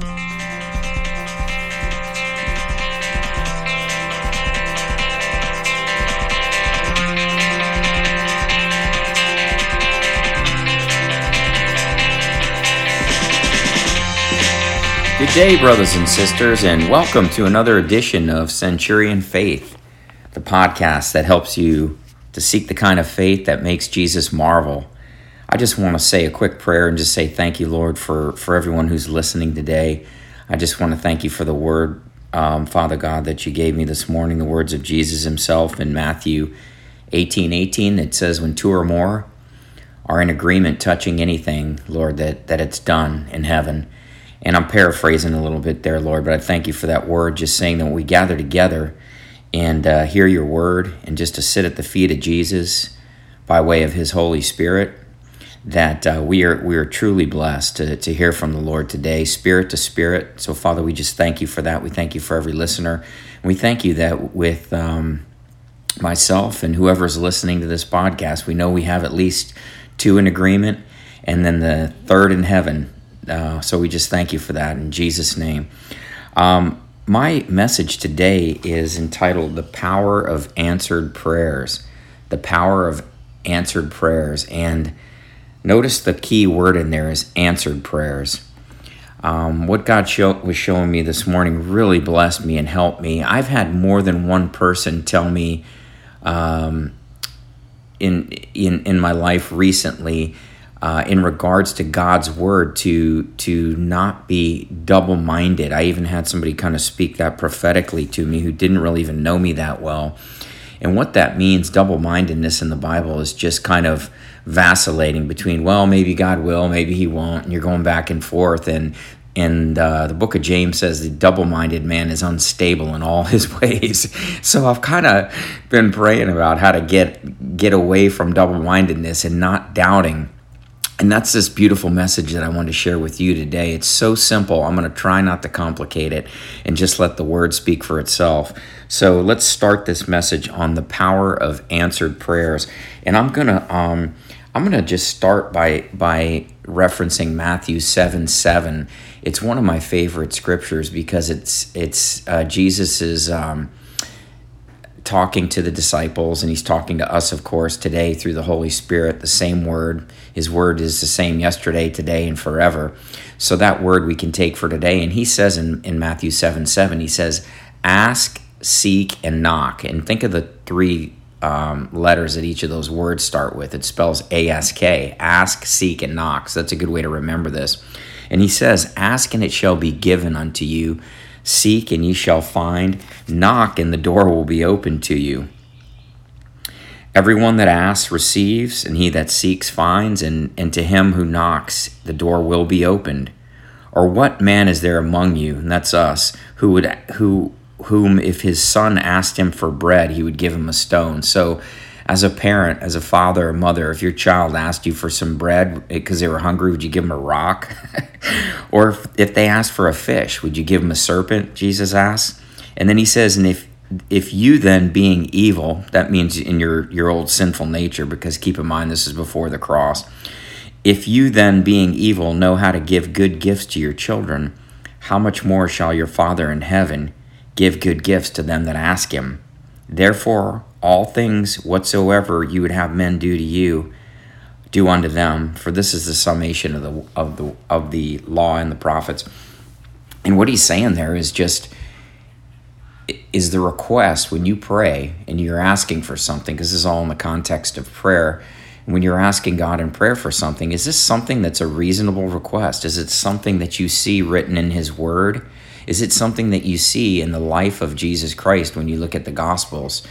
Good day, brothers and sisters, and welcome to another edition of Centurion Faith, the podcast that helps you to seek the kind of faith that makes Jesus marvel. I just want to say a quick prayer and just say thank you, Lord, for, for everyone who's listening today. I just want to thank you for the word, um, Father God, that you gave me this morning, the words of Jesus himself in Matthew 18 18. It says, When two or more are in agreement touching anything, Lord, that, that it's done in heaven. And I'm paraphrasing a little bit there, Lord, but I thank you for that word, just saying that we gather together and uh, hear your word and just to sit at the feet of Jesus by way of his Holy Spirit, that uh, we, are, we are truly blessed to, to hear from the Lord today, spirit to spirit. So, Father, we just thank you for that. We thank you for every listener. We thank you that with um, myself and whoever's listening to this podcast, we know we have at least two in agreement and then the third in heaven uh, so we just thank you for that in Jesus' name. Um, my message today is entitled The Power of Answered Prayers. The Power of Answered Prayers. And notice the key word in there is answered prayers. Um, what God show, was showing me this morning really blessed me and helped me. I've had more than one person tell me um, in, in, in my life recently uh, in regards to God's word to to not be double minded. I even had somebody kind of speak that prophetically to me who didn't really even know me that well. And what that means, double mindedness in the Bible, is just kind of vacillating between, well, maybe God will, maybe He won't, and you're going back and forth. And and uh, the book of James says the double minded man is unstable in all his ways. So I've kind of been praying about how to get get away from double mindedness and not doubting and that's this beautiful message that I want to share with you today. It's so simple. I'm going to try not to complicate it and just let the word speak for itself. So let's start this message on the power of answered prayers. And I'm going to um, I'm going to just start by by referencing Matthew 7 7. It's one of my favorite scriptures because it's it's uh, Jesus's um, talking to the disciples and he's talking to us of course today through the holy spirit the same word. His word is the same yesterday today and forever. So that word we can take for today. And he says in, in matthew 7 7 he says ask seek and knock. And think of the three um, letters that each of those words start with it spells ask ask seek and knock so that's a good way to remember this and he says ask and it shall be given unto you Seek and ye shall find. Knock and the door will be opened to you. Everyone that asks receives, and he that seeks finds, and, and to him who knocks the door will be opened. Or what man is there among you, and that's us, who would who whom if his son asked him for bread, he would give him a stone. So as a parent, as a father or mother, if your child asked you for some bread because they were hungry, would you give them a rock? or if, if they asked for a fish, would you give them a serpent? Jesus asks. And then he says, and if if you then being evil, that means in your your old sinful nature, because keep in mind this is before the cross. If you then being evil know how to give good gifts to your children, how much more shall your Father in heaven give good gifts to them that ask him? Therefore, all things whatsoever you would have men do to you, do unto them, for this is the summation of the of the of the law and the prophets. And what he's saying there is just is the request when you pray and you're asking for something, because this is all in the context of prayer. When you're asking God in prayer for something, is this something that's a reasonable request? Is it something that you see written in His Word? Is it something that you see in the life of Jesus Christ when you look at the Gospels?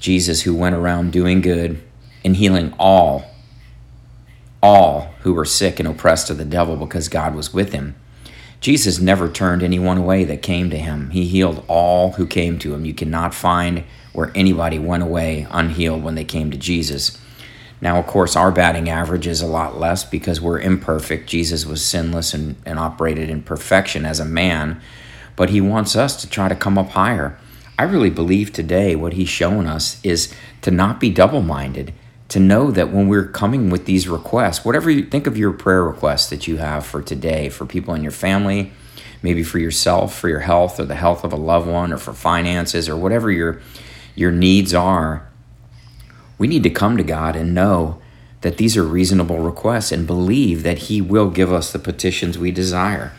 Jesus, who went around doing good and healing all, all who were sick and oppressed of the devil because God was with him. Jesus never turned anyone away that came to him. He healed all who came to him. You cannot find where anybody went away unhealed when they came to Jesus. Now, of course, our batting average is a lot less because we're imperfect. Jesus was sinless and, and operated in perfection as a man, but he wants us to try to come up higher. I really believe today what he's shown us is to not be double minded, to know that when we're coming with these requests, whatever you think of your prayer requests that you have for today, for people in your family, maybe for yourself, for your health, or the health of a loved one, or for finances, or whatever your your needs are, we need to come to God and know that these are reasonable requests and believe that He will give us the petitions we desire.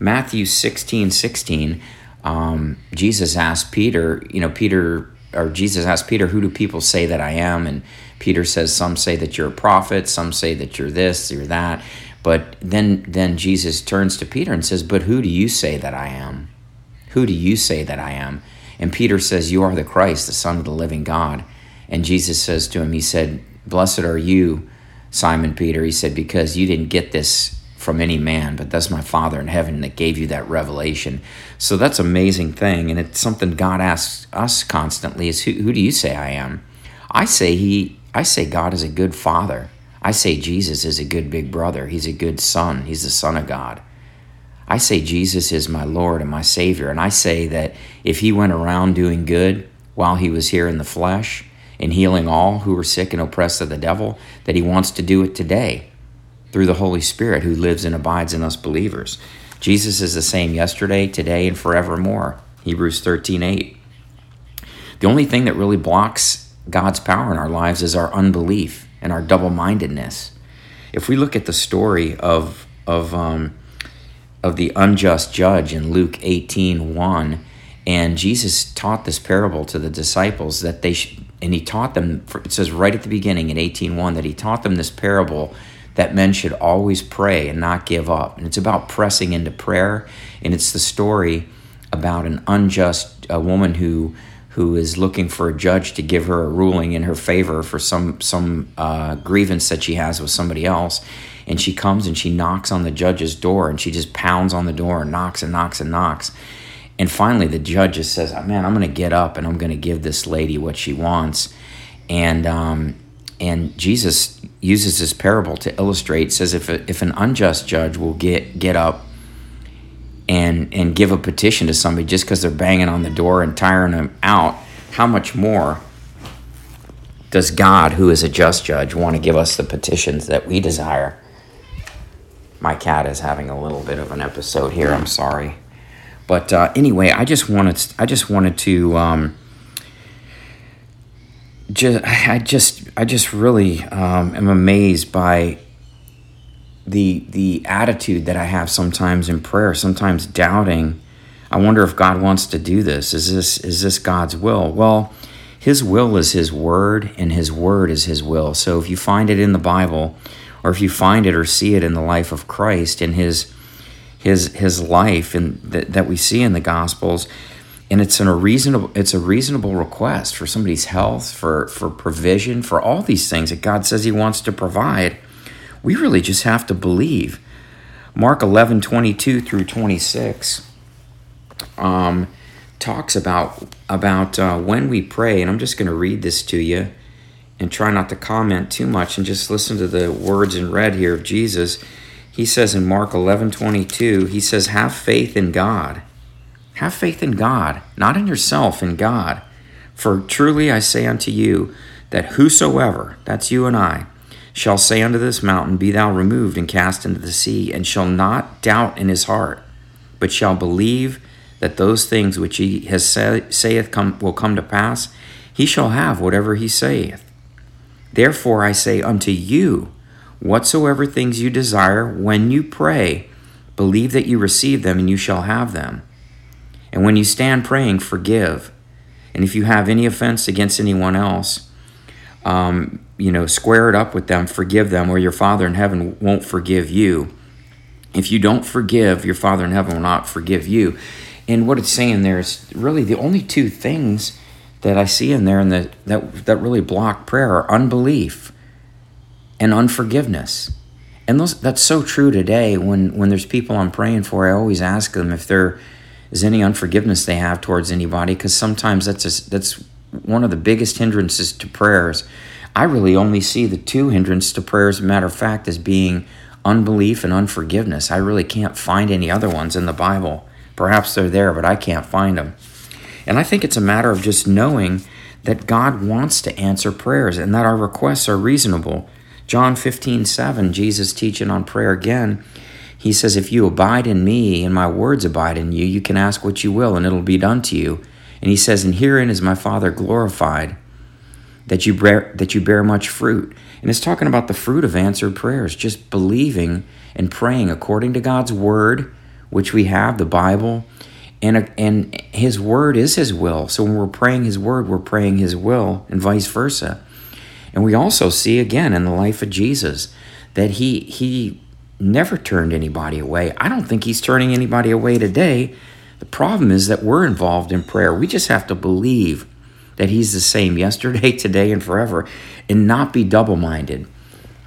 Matthew 16 16, um, Jesus asked Peter, you know, Peter, or Jesus asked Peter, Who do people say that I am? And Peter says, Some say that you're a prophet, some say that you're this, you're that. But then, then Jesus turns to Peter and says, But who do you say that I am? Who do you say that I am? And Peter says, You are the Christ, the Son of the living God. And Jesus says to him, He said, Blessed are you, Simon Peter. He said, Because you didn't get this from any man, but that's my Father in heaven that gave you that revelation. So that's amazing thing. And it's something God asks us constantly is who, who do you say I am? I say he I say God is a good father. I say Jesus is a good big brother. He's a good son. He's the son of God. I say Jesus is my Lord and my Savior. And I say that if he went around doing good while he was here in the flesh and healing all who were sick and oppressed of the devil, that he wants to do it today through the Holy Spirit who lives and abides in us believers. Jesus is the same yesterday, today, and forevermore. Hebrews 13 8. The only thing that really blocks God's power in our lives is our unbelief and our double mindedness. If we look at the story of, of, um, of the unjust judge in Luke 18 1, and Jesus taught this parable to the disciples that they and he taught them, it says right at the beginning in 18.1 that he taught them this parable that men should always pray and not give up. And it's about pressing into prayer. And it's the story about an unjust a woman who who is looking for a judge to give her a ruling in her favor for some some uh, grievance that she has with somebody else. And she comes and she knocks on the judge's door and she just pounds on the door and knocks and knocks and knocks. And finally, the judge just says, "Man, I'm going to get up and I'm going to give this lady what she wants." And um, and Jesus uses this parable to illustrate says if a, if an unjust judge will get get up and and give a petition to somebody just because they're banging on the door and tiring them out how much more does God who is a just judge want to give us the petitions that we desire? My cat is having a little bit of an episode here. I'm sorry. But uh, anyway I just wanted I just wanted to um, just I just I just really um, am amazed by the the attitude that I have sometimes in prayer. Sometimes doubting. I wonder if God wants to do this. Is this is this God's will? Well, His will is His word, and His word is His will. So if you find it in the Bible, or if you find it or see it in the life of Christ in His His His life and that that we see in the Gospels and it's an, a reasonable it's a reasonable request for somebody's health for for provision for all these things that god says he wants to provide. We really just have to believe. Mark 11 22 through 26 um, talks about about uh, when we pray. And i'm just going to read this to you and try not to comment too much and just listen to the words in red here of jesus. He says in mark 11 22 he says have faith in god have faith in God, not in yourself, in God. For truly I say unto you, that whosoever, that's you and I, shall say unto this mountain, Be thou removed and cast into the sea, and shall not doubt in his heart, but shall believe that those things which he has saith come, will come to pass, he shall have whatever he saith. Therefore I say unto you, whatsoever things you desire, when you pray, believe that you receive them, and you shall have them. And when you stand praying, forgive. And if you have any offense against anyone else, um, you know, square it up with them, forgive them, or your Father in heaven won't forgive you. If you don't forgive, your Father in heaven will not forgive you. And what it's saying there is really the only two things that I see in there and the, that that really block prayer are unbelief and unforgiveness. And those that's so true today when when there's people I'm praying for, I always ask them if they're is any unforgiveness they have towards anybody because sometimes that's a, that's one of the biggest hindrances to prayers. I really only see the two hindrances to prayers, matter of fact, as being unbelief and unforgiveness. I really can't find any other ones in the Bible. Perhaps they're there, but I can't find them. And I think it's a matter of just knowing that God wants to answer prayers and that our requests are reasonable. John 15, 7, Jesus teaching on prayer again, He says, If you abide in me and my words abide in you, you can ask what you will and it'll be done to you. And he says, And herein is my Father glorified, that you bear, that you bear much fruit. And it's talking about the fruit of answered prayers, just believing and praying according to God's word, which we have, the Bible. And, and his word is his will. So when we're praying his word, we're praying his will, and vice versa. And we also see again in the life of Jesus that he he never turned anybody away. I don't think he's turning anybody away today. The problem is that we're involved in prayer. We just have to believe that he's the same yesterday, today, and forever and not be double minded.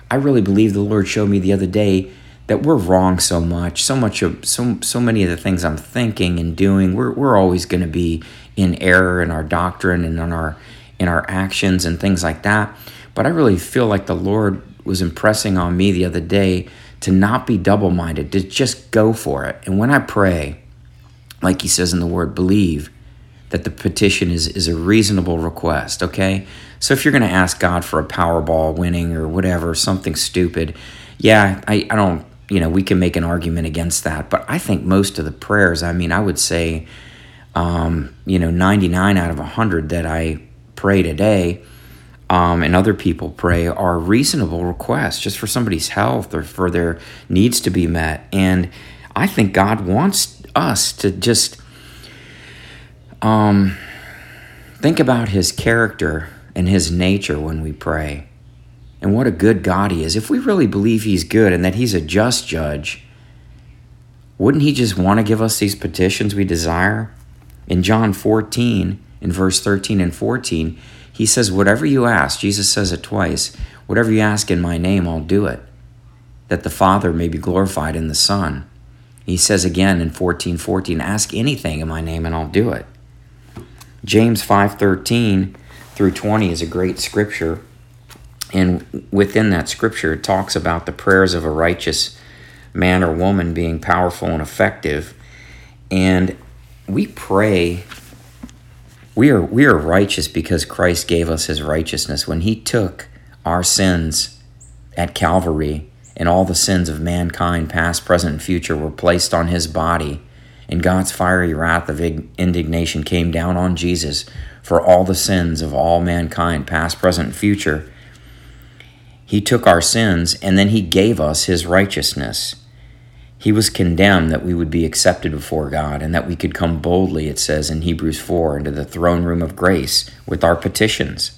I really believe the Lord showed me the other day that we're wrong so much, so much of so so many of the things I'm thinking and doing, we're we're always going to be in error in our doctrine and in our in our actions and things like that. But I really feel like the Lord was impressing on me the other day to not be double minded, to just go for it. And when I pray, like he says in the word, believe that the petition is, is a reasonable request, okay? So if you're going to ask God for a Powerball winning or whatever, something stupid, yeah, I, I don't, you know, we can make an argument against that. But I think most of the prayers, I mean, I would say, um, you know, 99 out of 100 that I pray today um, and other people pray are reasonable requests just for somebody's health or for their needs to be met. And I think God wants us to just um, think about His character and His nature when we pray. And what a good God He is. If we really believe He's good and that He's a just judge, wouldn't He just want to give us these petitions we desire? In John 14, in verse 13 and 14, he says, Whatever you ask, Jesus says it twice, whatever you ask in my name, I'll do it, that the Father may be glorified in the Son. He says again in 14 14, Ask anything in my name and I'll do it. James 5:13 through 20 is a great scripture. And within that scripture, it talks about the prayers of a righteous man or woman being powerful and effective. And we pray we are, we are righteous because Christ gave us his righteousness. When he took our sins at Calvary and all the sins of mankind, past, present, and future, were placed on his body, and God's fiery wrath of indignation came down on Jesus for all the sins of all mankind, past, present, and future. He took our sins and then he gave us his righteousness. He was condemned that we would be accepted before God and that we could come boldly, it says in Hebrews 4, into the throne room of grace with our petitions.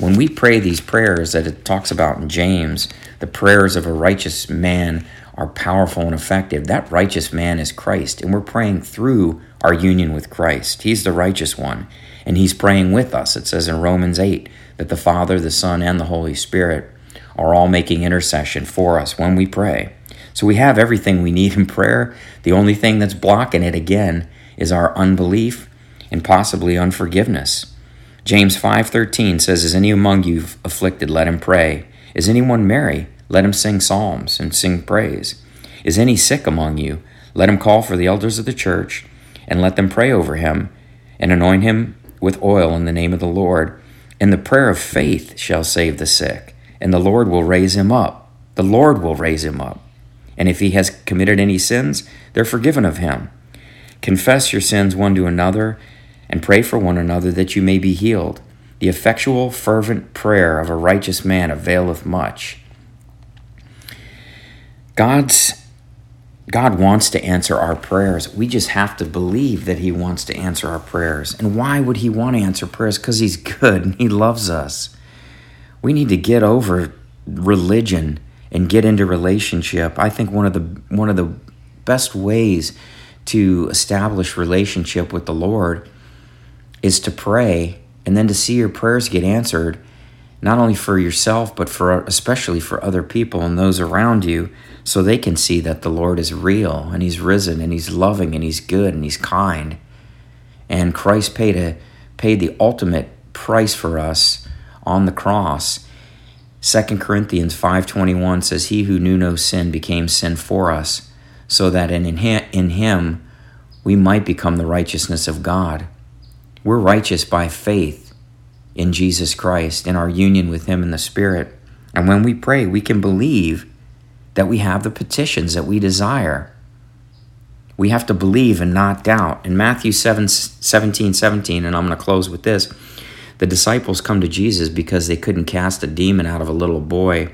When we pray these prayers that it talks about in James, the prayers of a righteous man are powerful and effective. That righteous man is Christ, and we're praying through our union with Christ. He's the righteous one, and He's praying with us. It says in Romans 8 that the Father, the Son, and the Holy Spirit are all making intercession for us when we pray. So we have everything we need in prayer. The only thing that's blocking it again is our unbelief and possibly unforgiveness. James 5:13 says, "Is any among you afflicted? Let him pray. Is anyone merry? Let him sing psalms and sing praise. Is any sick among you? Let him call for the elders of the church and let them pray over him and anoint him with oil in the name of the Lord. And the prayer of faith shall save the sick, and the Lord will raise him up. The Lord will raise him up. And if he has committed any sins, they're forgiven of him. Confess your sins one to another and pray for one another that you may be healed. The effectual, fervent prayer of a righteous man availeth much. God's God wants to answer our prayers. We just have to believe that He wants to answer our prayers. And why would He want to answer prayers? Because He's good and He loves us. We need to get over religion and get into relationship, I think one of the one of the best ways to establish relationship with the Lord is to pray and then to see your prayers get answered not only for yourself but for especially for other people and those around you so they can see that the Lord is real and he's risen and he's loving and he's good and he's kind. And Christ paid a paid the ultimate price for us on the cross 2 Corinthians 5:21 says he who knew no sin became sin for us so that in in him we might become the righteousness of God. We're righteous by faith in Jesus Christ in our union with him in the spirit. And when we pray, we can believe that we have the petitions that we desire. We have to believe and not doubt. In Matthew 7, 17, 17, and I'm going to close with this the disciples come to Jesus because they couldn't cast a demon out of a little boy.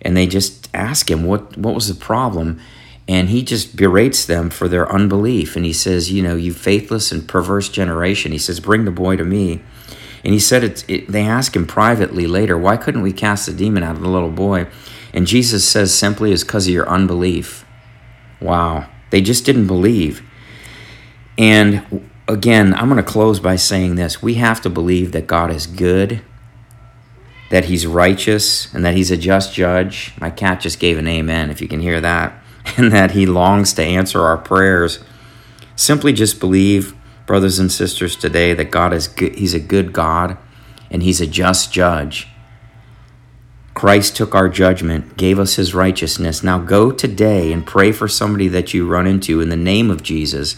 And they just ask him, what, what was the problem? And he just berates them for their unbelief. And he says, You know, you faithless and perverse generation. He says, Bring the boy to me. And he said, it, it, They ask him privately later, Why couldn't we cast the demon out of the little boy? And Jesus says simply, It's because of your unbelief. Wow. They just didn't believe. And again, I'm going to close by saying this. We have to believe that God is good, that He's righteous, and that He's a just judge. My cat just gave an amen, if you can hear that. And that He longs to answer our prayers. Simply just believe, brothers and sisters, today that God is good. He's a good God and He's a just judge. Christ took our judgment, gave us his righteousness. Now go today and pray for somebody that you run into in the name of Jesus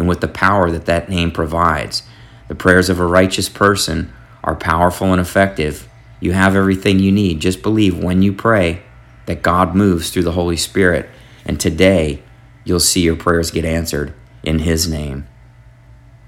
and with the power that that name provides. The prayers of a righteous person are powerful and effective. You have everything you need. Just believe when you pray that God moves through the Holy Spirit. And today, you'll see your prayers get answered in His name.